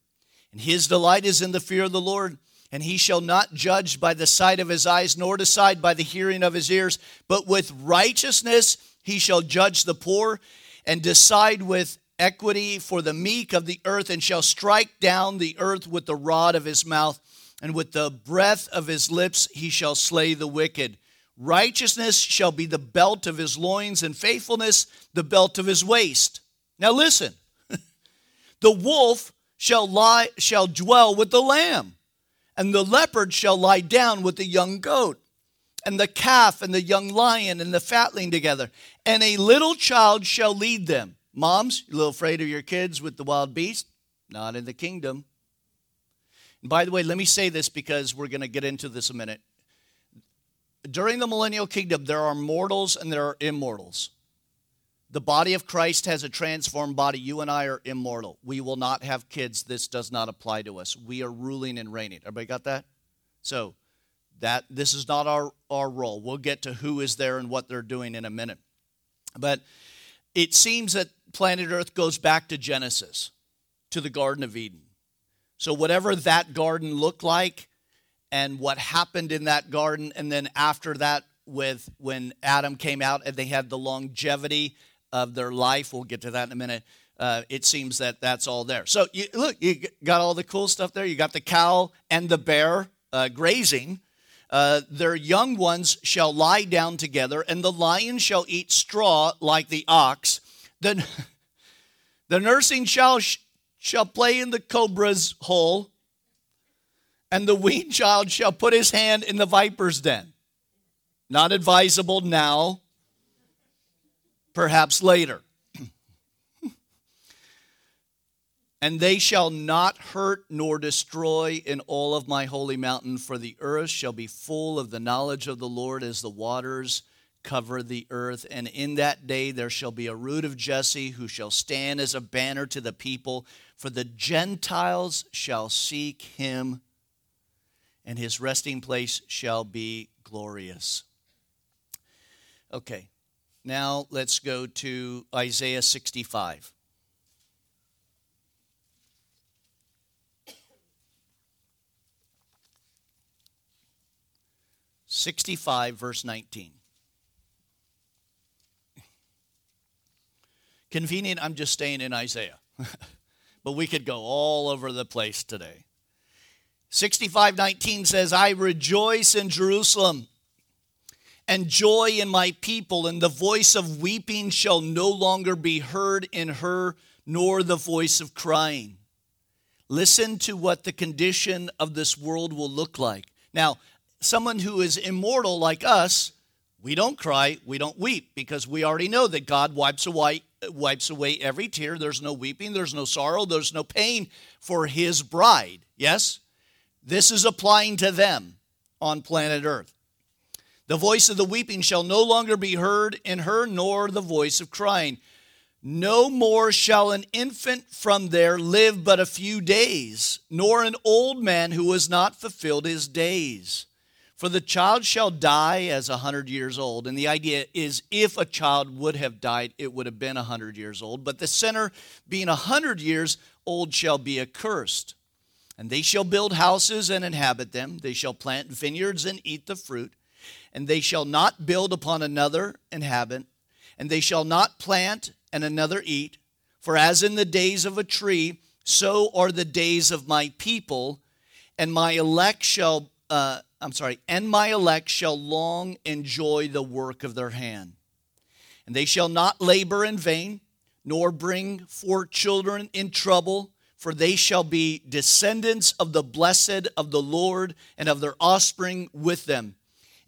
And his delight is in the fear of the Lord. And he shall not judge by the sight of his eyes, nor decide by the hearing of his ears, but with righteousness he shall judge the poor, and decide with equity for the meek of the earth, and shall strike down the earth with the rod of his mouth and with the breath of his lips he shall slay the wicked. Righteousness shall be the belt of his loins, and faithfulness the belt of his waist. Now listen the wolf shall lie shall dwell with the lamb, and the leopard shall lie down with the young goat, and the calf and the young lion and the fatling together, and a little child shall lead them. Moms, you a little afraid of your kids with the wild beast? Not in the kingdom. And by the way, let me say this because we're going to get into this a minute. During the millennial kingdom, there are mortals and there are immortals. The body of Christ has a transformed body. You and I are immortal. We will not have kids. This does not apply to us. We are ruling and reigning. Everybody got that? So, that this is not our, our role. We'll get to who is there and what they're doing in a minute. But it seems that planet Earth goes back to Genesis, to the Garden of Eden. So, whatever that garden looked like and what happened in that garden, and then after that, with when Adam came out and they had the longevity of their life. We'll get to that in a minute. Uh, it seems that that's all there. So you, look, you got all the cool stuff there. You got the cow and the bear uh, grazing. Uh, their young ones shall lie down together, and the lion shall eat straw like the ox. The, the nursing shall, shall play in the cobra's hole, and the weaned child shall put his hand in the viper's den. Not advisable now, perhaps later. and they shall not hurt nor destroy in all of my holy mountain, for the earth shall be full of the knowledge of the Lord as the waters cover the earth. And in that day there shall be a root of Jesse who shall stand as a banner to the people, for the Gentiles shall seek him, and his resting place shall be glorious. Okay, now let's go to Isaiah 65. Sixty-five, verse nineteen. Convenient, I'm just staying in Isaiah. but we could go all over the place today. 65:19 says, "I rejoice in Jerusalem and joy in my people, and the voice of weeping shall no longer be heard in her, nor the voice of crying. Listen to what the condition of this world will look like. Now, someone who is immortal like us, we don't cry, we don't weep, because we already know that God wipes away, wipes away every tear. There's no weeping, there's no sorrow, there's no pain for his bride. Yes? This is applying to them on planet Earth. The voice of the weeping shall no longer be heard in her, nor the voice of crying. No more shall an infant from there live but a few days, nor an old man who has not fulfilled his days. For the child shall die as a hundred years old. And the idea is if a child would have died, it would have been a hundred years old. But the sinner, being a hundred years old, shall be accursed. And they shall build houses and inhabit them. They shall plant vineyards and eat the fruit and they shall not build upon another inhabit, and they shall not plant and another eat. For as in the days of a tree, so are the days of my people, and my elect shall, uh, I'm sorry, and my elect shall long enjoy the work of their hand. And they shall not labor in vain, nor bring forth children in trouble, for they shall be descendants of the blessed of the Lord and of their offspring with them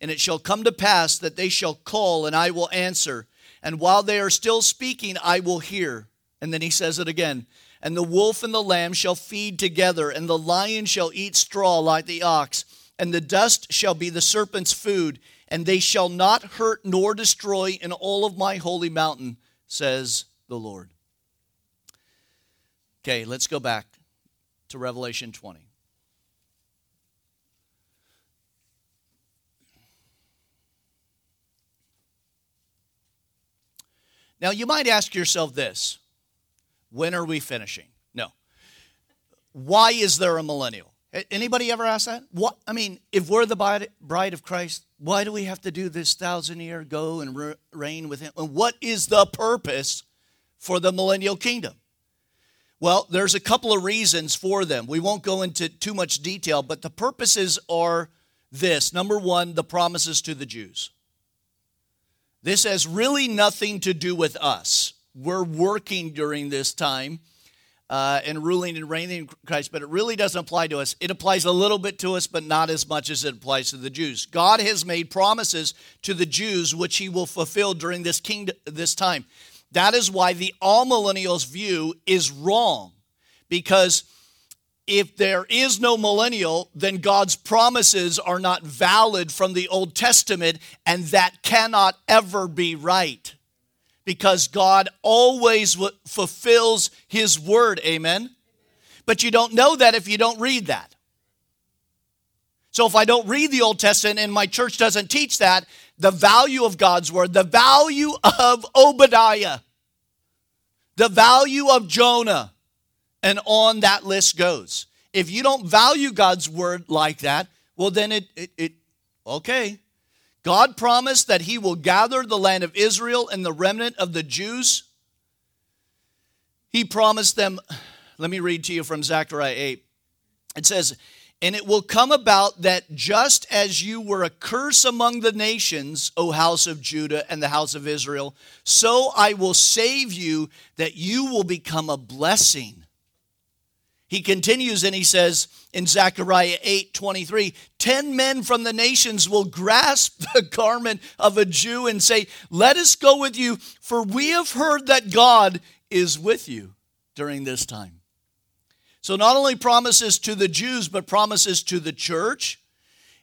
and it shall come to pass that they shall call, and I will answer. And while they are still speaking, I will hear. And then he says it again. And the wolf and the lamb shall feed together, and the lion shall eat straw like the ox, and the dust shall be the serpent's food, and they shall not hurt nor destroy in all of my holy mountain, says the Lord. Okay, let's go back to Revelation 20. Now, you might ask yourself this when are we finishing? No. Why is there a millennial? Anybody ever ask that? What I mean, if we're the bride of Christ, why do we have to do this thousand year go and reign with Him? And what is the purpose for the millennial kingdom? Well, there's a couple of reasons for them. We won't go into too much detail, but the purposes are this. Number one, the promises to the Jews. This has really nothing to do with us. We're working during this time uh, and ruling and reigning in Christ, but it really doesn't apply to us. It applies a little bit to us, but not as much as it applies to the Jews. God has made promises to the Jews which He will fulfill during this kingdom, this time. That is why the amillennials view is wrong, because if there is no millennial, then God's promises are not valid from the Old Testament, and that cannot ever be right because God always fulfills His word. Amen? But you don't know that if you don't read that. So if I don't read the Old Testament and my church doesn't teach that, the value of God's word, the value of Obadiah, the value of Jonah, and on that list goes. If you don't value God's word like that, well, then it, it, it okay. God promised that he will gather the land of Israel and the remnant of the Jews. He promised them, let me read to you from Zechariah 8. It says, And it will come about that just as you were a curse among the nations, O house of Judah and the house of Israel, so I will save you, that you will become a blessing. He continues and he says in Zechariah 8 23, 10 men from the nations will grasp the garment of a Jew and say, Let us go with you, for we have heard that God is with you during this time. So, not only promises to the Jews, but promises to the church.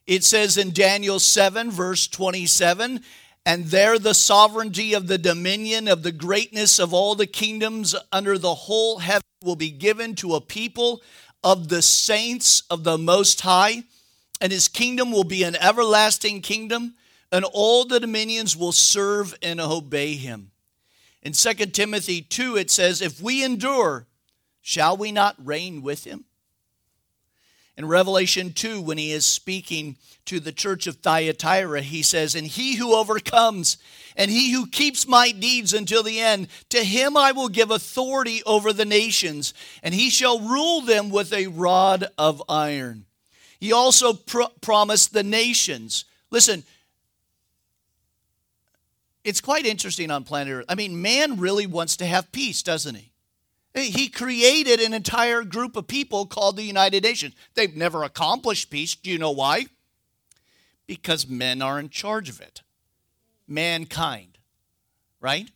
It says in Daniel 7, verse 27, and there the sovereignty of the dominion of the greatness of all the kingdoms under the whole heaven will be given to a people of the saints of the Most High, and his kingdom will be an everlasting kingdom, and all the dominions will serve and obey him. In 2 Timothy 2, it says, If we endure, shall we not reign with him? In Revelation 2, when he is speaking to the church of Thyatira, he says, And he who overcomes, and he who keeps my deeds until the end, to him I will give authority over the nations, and he shall rule them with a rod of iron. He also promised the nations. Listen, it's quite interesting on planet Earth. I mean, man really wants to have peace, doesn't he? He created an entire group of people called the United Nations. They've never accomplished peace. Do you know why? Because men are in charge of it. Mankind, right?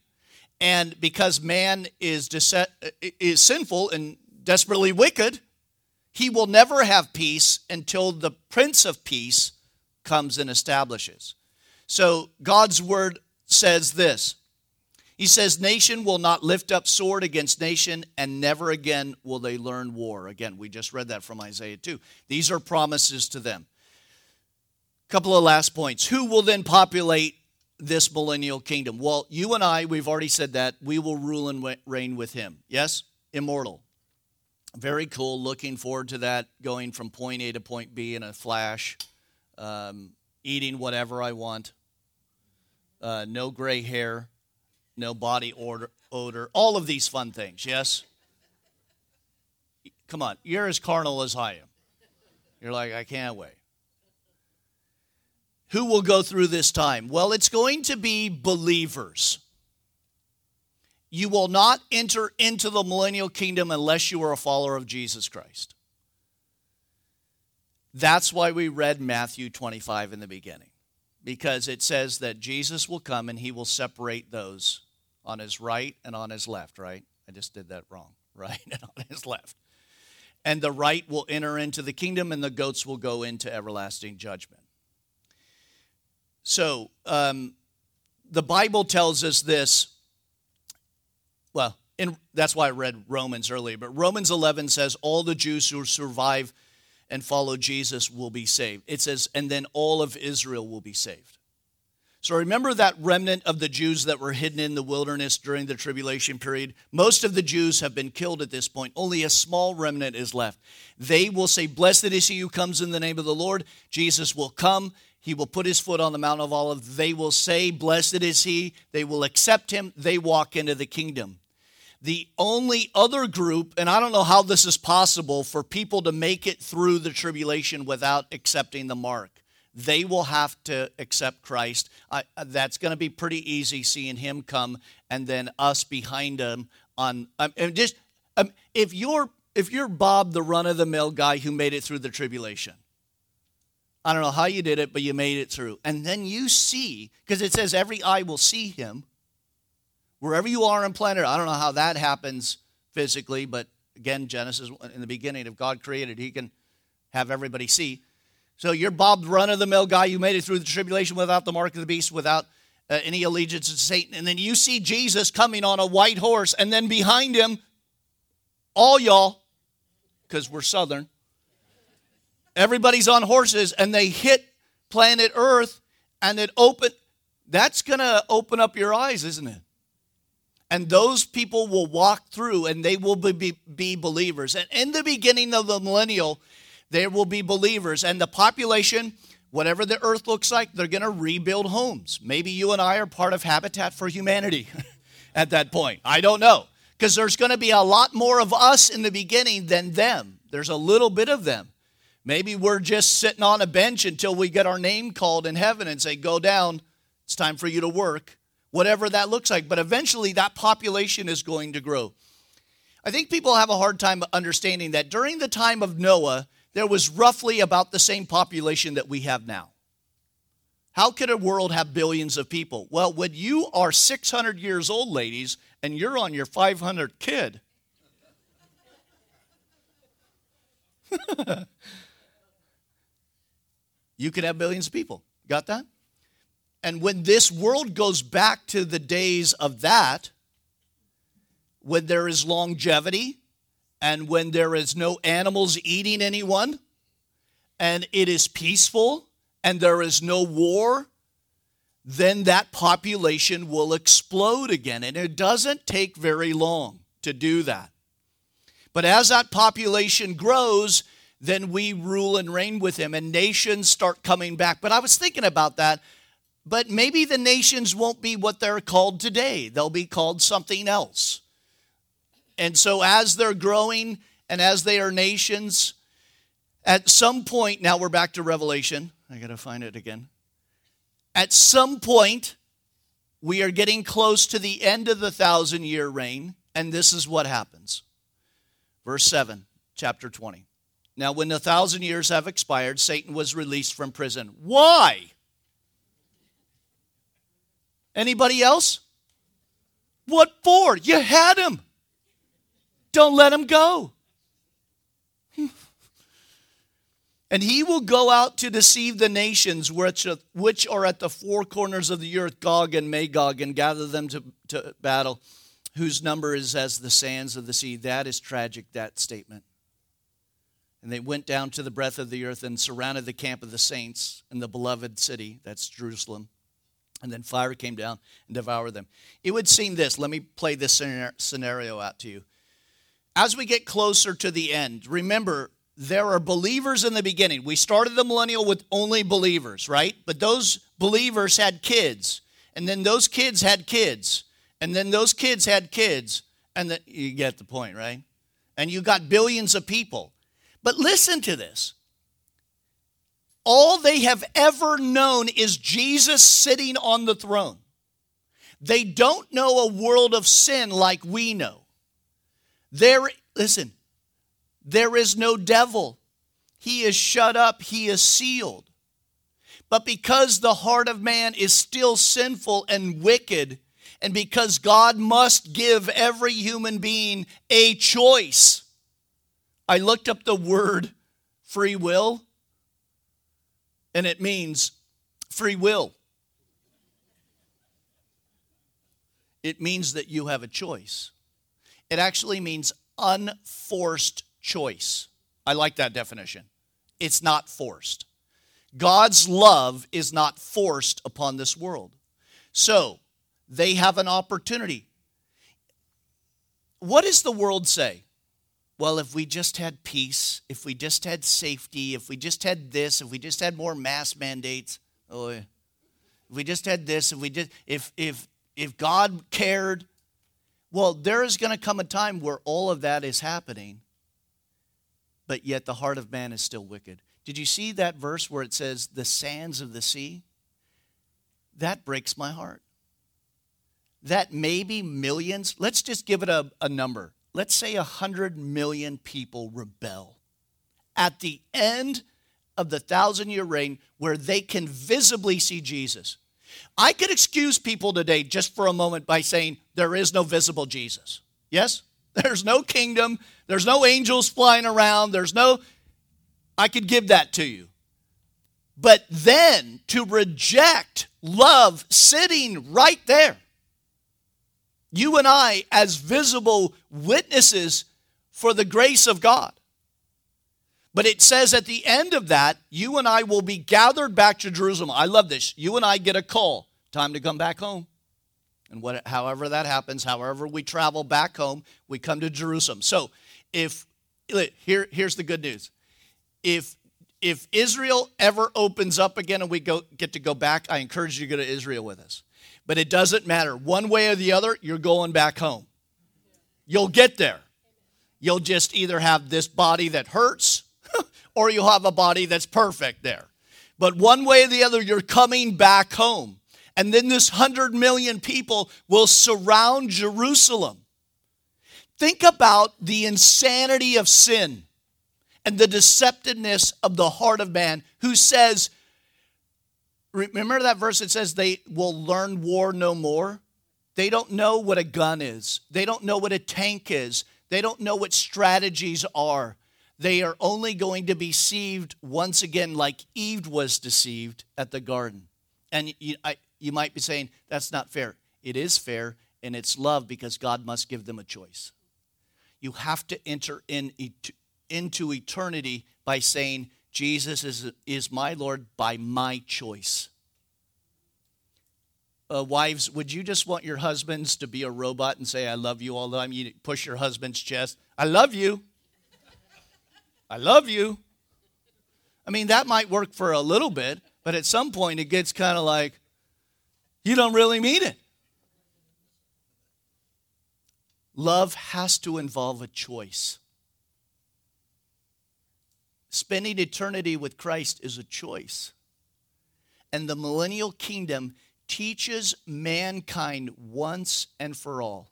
And because man is, is sinful and desperately wicked, he will never have peace until the Prince of Peace comes and establishes. So God's word says this he says, Nation will not lift up sword against nation, and never again will they learn war. Again, we just read that from Isaiah 2. These are promises to them. Couple of last points. Who will then populate this millennial kingdom? Well, you and I, we've already said that. We will rule and reign with him. Yes? Immortal. Very cool. Looking forward to that, going from point A to point B in a flash, um, eating whatever I want, uh, no gray hair no body odor, odor, all of these fun things, yes? Come on, you're as carnal as I am. You're like, I can't wait. Who will go through this time? Well, it's going to be believers. You will not enter into the millennial kingdom unless you are a follower of Jesus Christ. That's why we read Matthew 25 in the beginning, because it says that Jesus will come and he will separate those on his right and on his left, right? I just did that wrong. Right and on his left. And the right will enter into the kingdom, and the goats will go into everlasting judgment. So, um, the Bible tells us this. Well, in, that's why I read Romans earlier, but Romans 11 says all the Jews who survive and follow Jesus will be saved. It says, and then all of Israel will be saved. So remember that remnant of the Jews that were hidden in the wilderness during the tribulation period? Most of the Jews have been killed at this point. Only a small remnant is left. They will say, Blessed is he who comes in the name of the Lord. Jesus will come. He will put his foot on the Mount of Olives. They will say, Blessed is he. They will accept him. They walk into the kingdom. The only other group, and I don't know how this is possible for people to make it through the tribulation without accepting the mark they will have to accept Christ. Uh, that's going to be pretty easy seeing him come and then us behind him on um, and just um, if you're if you're Bob the run of the mill guy who made it through the tribulation. I don't know how you did it, but you made it through. And then you see because it says every eye will see him wherever you are on planet. I don't know how that happens physically, but again, Genesis in the beginning, if God created, he can have everybody see. So you're Bob, run of the mill guy. You made it through the tribulation without the mark of the beast, without uh, any allegiance to Satan. And then you see Jesus coming on a white horse, and then behind him, all y'all, because we're Southern, everybody's on horses, and they hit planet Earth, and it open. That's to open up your eyes, isn't it? And those people will walk through, and they will be, be, be believers. And in the beginning of the millennial, there will be believers, and the population whatever the earth looks like, they're going to rebuild homes. Maybe you and I are part of Habitat for Humanity at that point. I don't know. Because there's going to be a lot more of us in the beginning than them. There's a little bit of them. Maybe we're just sitting on a bench until we get our name called in heaven and say, Go down, it's time for you to work. Whatever that looks like. But eventually, that population is going to grow. I think people have a hard time understanding that during the time of Noah, there was roughly about the same population that we have now. How could a world have billions of people? Well, when you are 600 years old, ladies, and you're on your 500 kid, you could have billions of people. Got that? And when this world goes back to the days of that, when there is longevity, and when there is no animals eating anyone, and it is peaceful, and there is no war, then that population will explode again. And it doesn't take very long to do that. But as that population grows, then we rule and reign with him, and nations start coming back. But I was thinking about that. But maybe the nations won't be what they're called today, they'll be called something else. And so, as they're growing and as they are nations, at some point, now we're back to Revelation. I got to find it again. At some point, we are getting close to the end of the thousand year reign, and this is what happens. Verse 7, chapter 20. Now, when the thousand years have expired, Satan was released from prison. Why? Anybody else? What for? You had him. Don't let him go. and he will go out to deceive the nations which, which are at the four corners of the earth, Gog and Magog, and gather them to, to battle, whose number is as the sands of the sea. That is tragic, that statement. And they went down to the breadth of the earth and surrounded the camp of the saints and the beloved city, that's Jerusalem. And then fire came down and devoured them. It would seem this, let me play this scenario out to you. As we get closer to the end, remember, there are believers in the beginning. We started the millennial with only believers, right? But those believers had kids, and then those kids had kids, and then those kids had kids, and then you get the point, right? And you got billions of people. But listen to this. All they have ever known is Jesus sitting on the throne. They don't know a world of sin like we know. There, listen, there is no devil. He is shut up, he is sealed. But because the heart of man is still sinful and wicked, and because God must give every human being a choice, I looked up the word free will, and it means free will. It means that you have a choice. It actually means unforced choice. I like that definition. It's not forced. God's love is not forced upon this world. So, they have an opportunity. What does the world say? Well, if we just had peace, if we just had safety, if we just had this, if we just had more mass mandates, oh, if we just had this, if we did, if if if God cared, well, there is going to come a time where all of that is happening, but yet the heart of man is still wicked. Did you see that verse where it says, the sands of the sea? That breaks my heart. That maybe millions, let's just give it a, a number. Let's say 100 million people rebel. At the end of the thousand year reign, where they can visibly see Jesus, I could excuse people today just for a moment by saying there is no visible Jesus. Yes? There's no kingdom, there's no angels flying around, there's no. I could give that to you. But then to reject love sitting right there, you and I, as visible witnesses for the grace of God. But it says at the end of that, you and I will be gathered back to Jerusalem. I love this. You and I get a call. Time to come back home. And what, however that happens, however we travel back home, we come to Jerusalem. So if here, here's the good news. If if Israel ever opens up again and we go, get to go back, I encourage you to go to Israel with us. But it doesn't matter. One way or the other, you're going back home. You'll get there. You'll just either have this body that hurts or you'll have a body that's perfect there. But one way or the other, you're coming back home. And then this hundred million people will surround Jerusalem. Think about the insanity of sin and the deceptiveness of the heart of man who says, Remember that verse that says they will learn war no more? They don't know what a gun is, they don't know what a tank is, they don't know what strategies are. They are only going to be deceived once again, like Eve was deceived at the garden. And you, I, you might be saying, that's not fair. It is fair, and it's love because God must give them a choice. You have to enter in, into eternity by saying, Jesus is, is my Lord by my choice. Uh, wives, would you just want your husbands to be a robot and say, I love you all the time? You push your husband's chest, I love you. I love you. I mean, that might work for a little bit, but at some point it gets kind of like, you don't really mean it. Love has to involve a choice. Spending eternity with Christ is a choice. And the millennial kingdom teaches mankind once and for all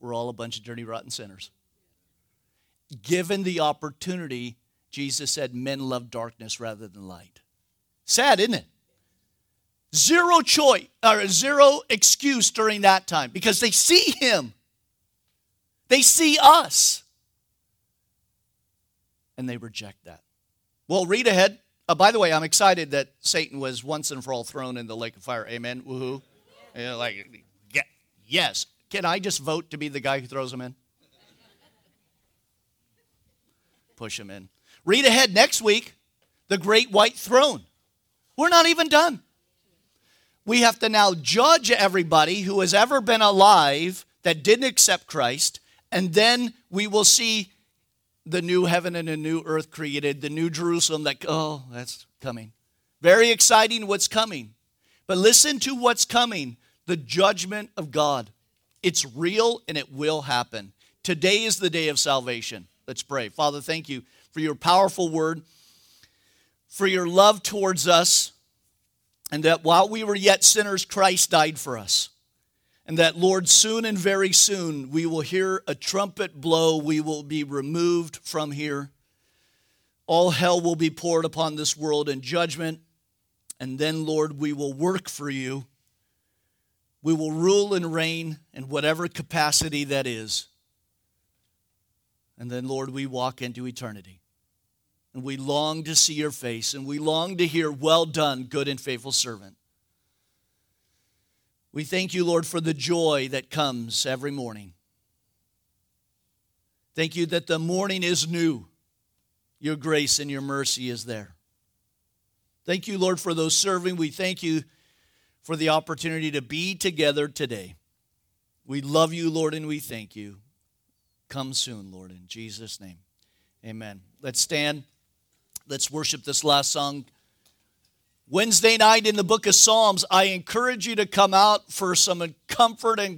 we're all a bunch of dirty, rotten sinners. Given the opportunity, Jesus said, men love darkness rather than light. Sad, isn't it? Zero choice or zero excuse during that time because they see him. They see us and they reject that. Well, read ahead. Uh, by the way, I'm excited that Satan was once and for all thrown in the lake of fire. Amen. Woohoo. Yeah, like, yeah, yes. Can I just vote to be the guy who throws him in? Push him in. Read ahead next week the great white throne. We're not even done. We have to now judge everybody who has ever been alive that didn't accept Christ, and then we will see the new heaven and a new earth created, the new Jerusalem that, oh, that's coming. Very exciting what's coming. But listen to what's coming the judgment of God. It's real and it will happen. Today is the day of salvation. Let's pray. Father, thank you for your powerful word, for your love towards us, and that while we were yet sinners, Christ died for us. And that, Lord, soon and very soon we will hear a trumpet blow. We will be removed from here. All hell will be poured upon this world in judgment. And then, Lord, we will work for you. We will rule and reign in whatever capacity that is. And then, Lord, we walk into eternity. And we long to see your face, and we long to hear, Well done, good and faithful servant. We thank you, Lord, for the joy that comes every morning. Thank you that the morning is new. Your grace and your mercy is there. Thank you, Lord, for those serving. We thank you for the opportunity to be together today. We love you, Lord, and we thank you. Come soon, Lord, in Jesus' name. Amen. Let's stand. Let's worship this last song. Wednesday night in the book of Psalms, I encourage you to come out for some comfort and